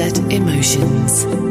Emotions.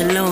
alone.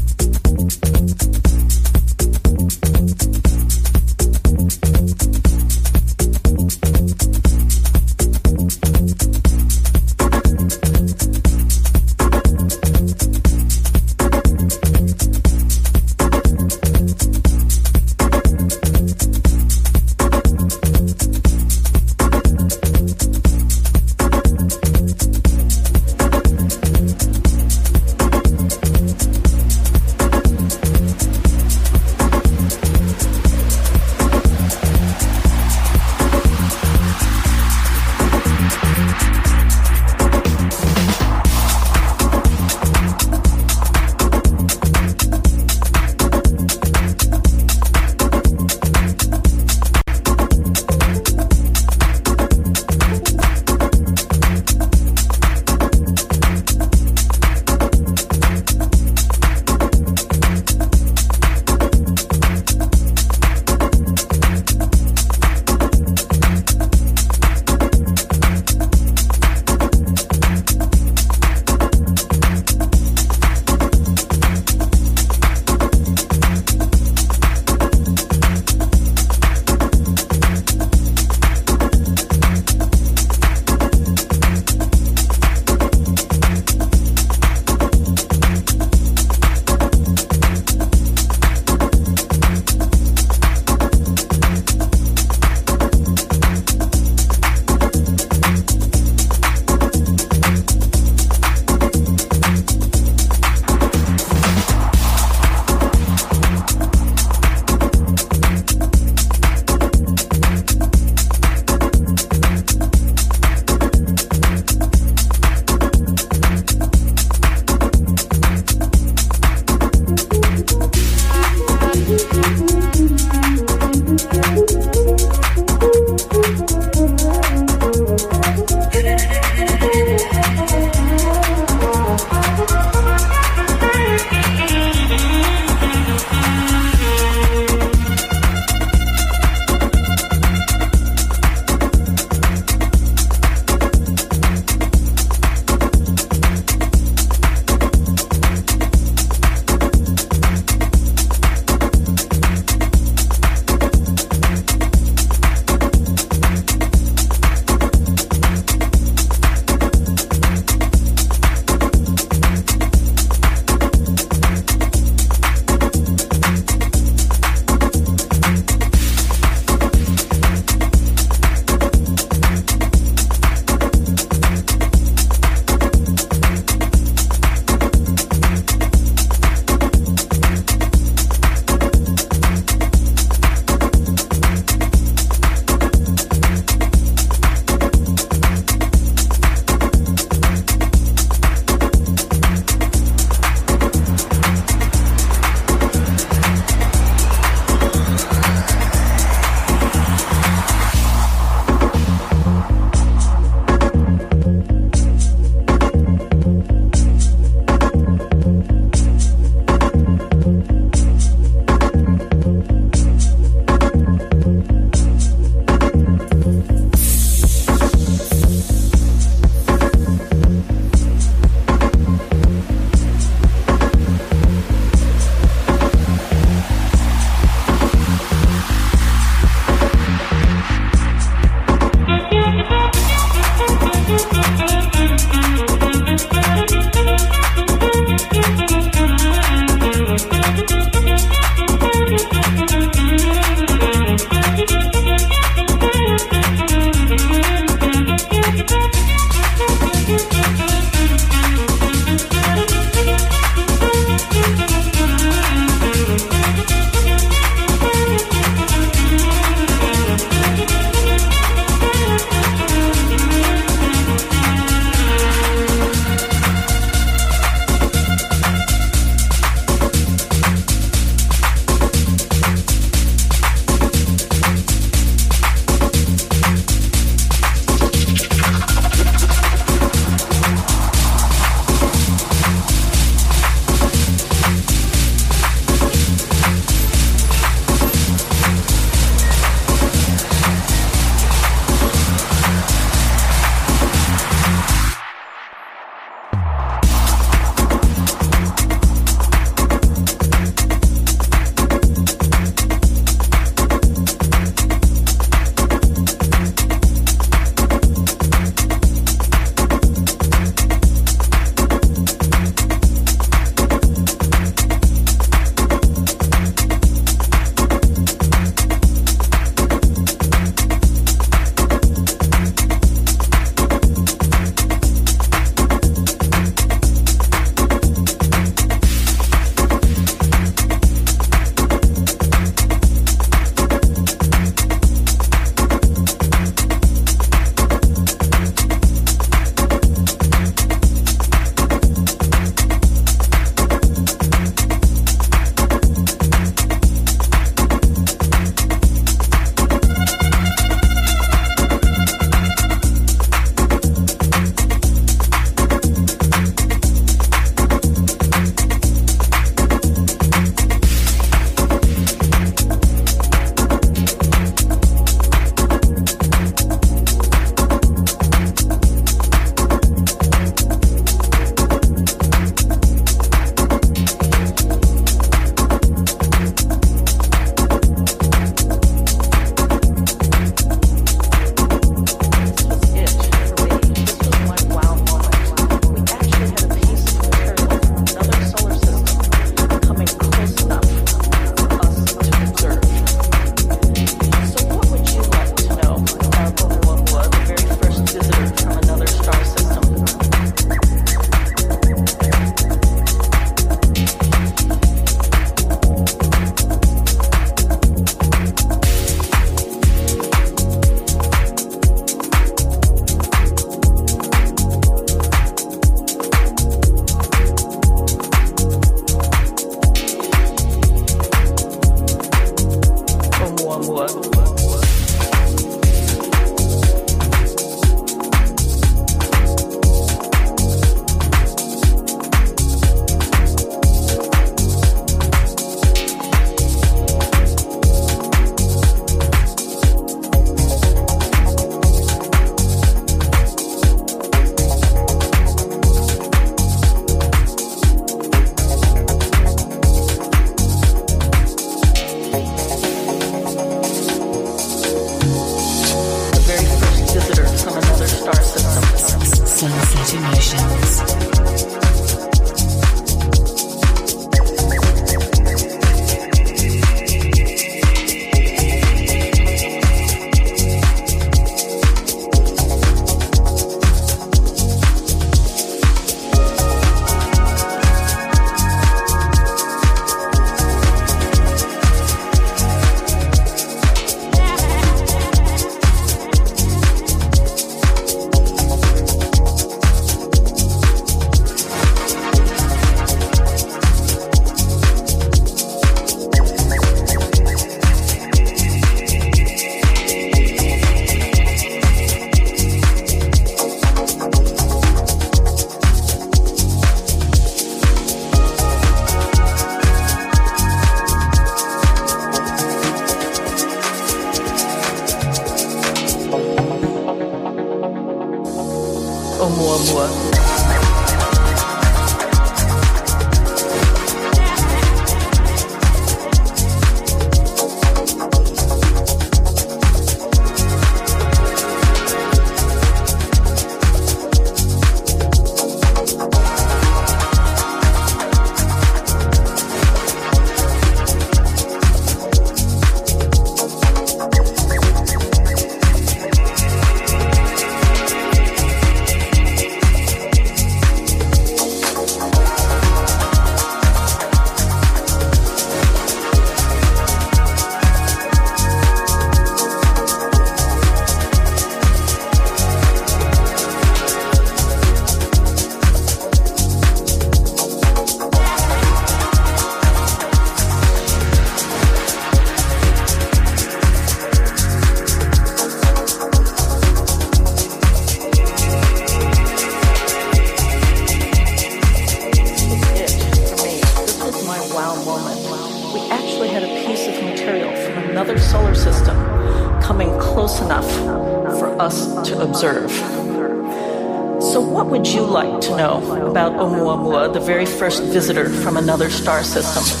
Star system?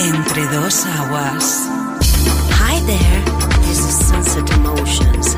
Entre dos aguas. Hi there, this is Sunset Emotions.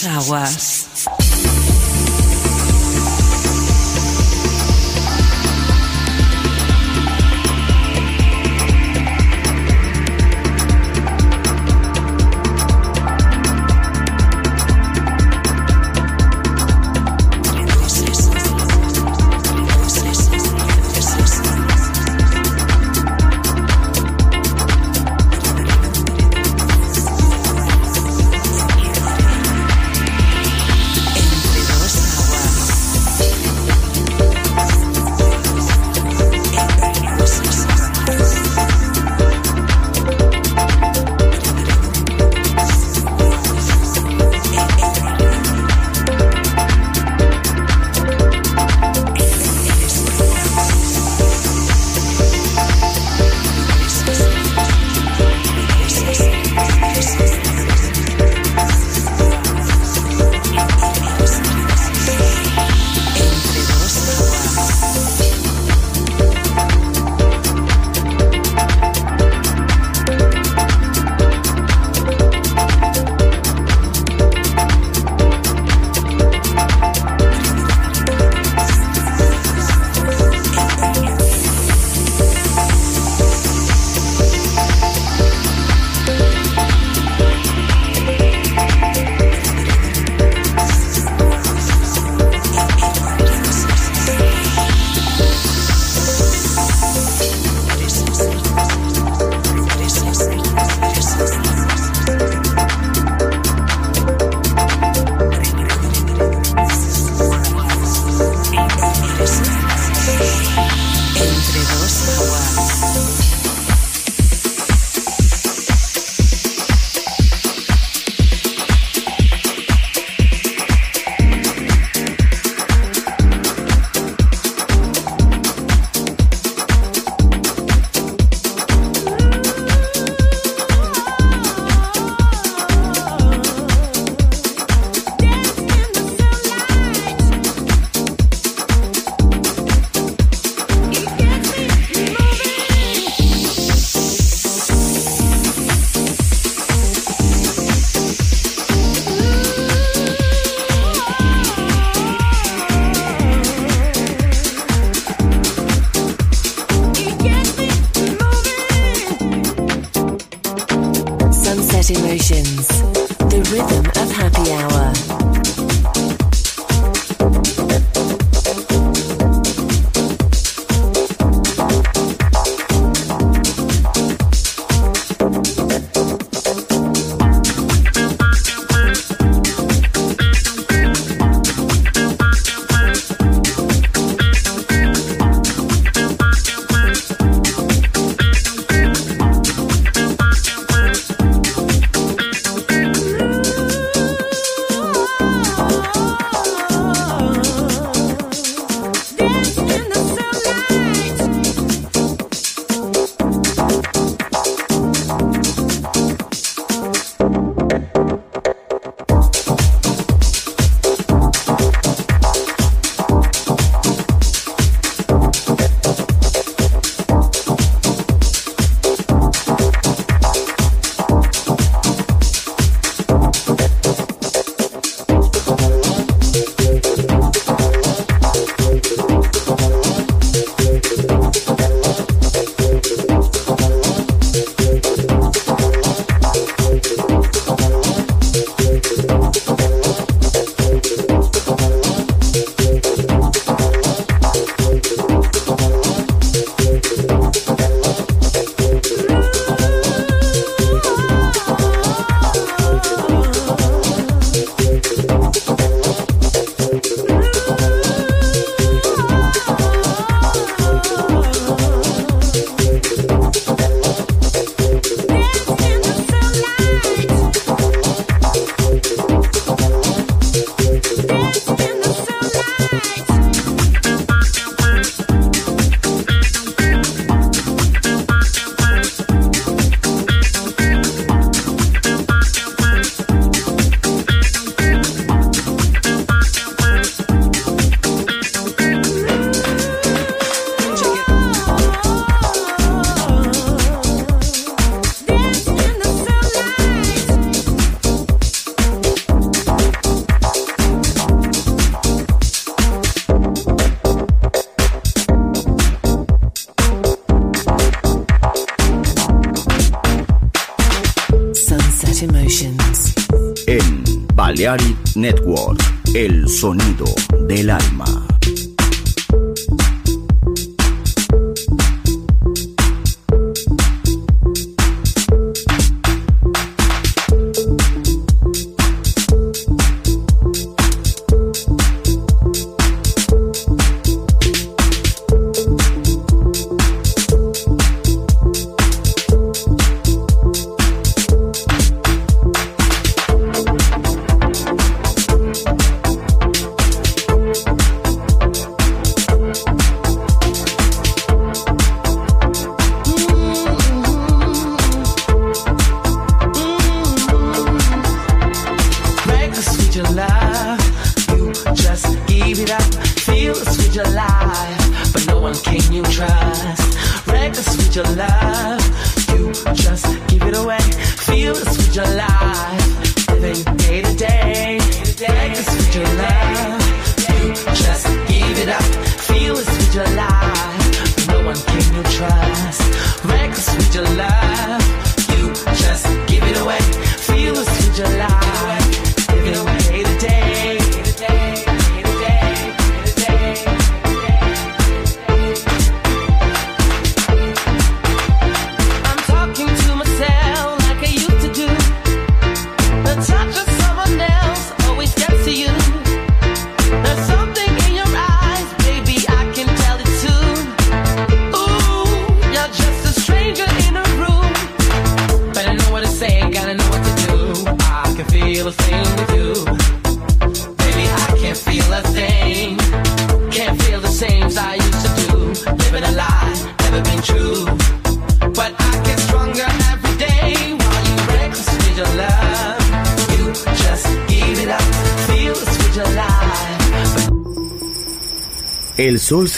Sour. Sonido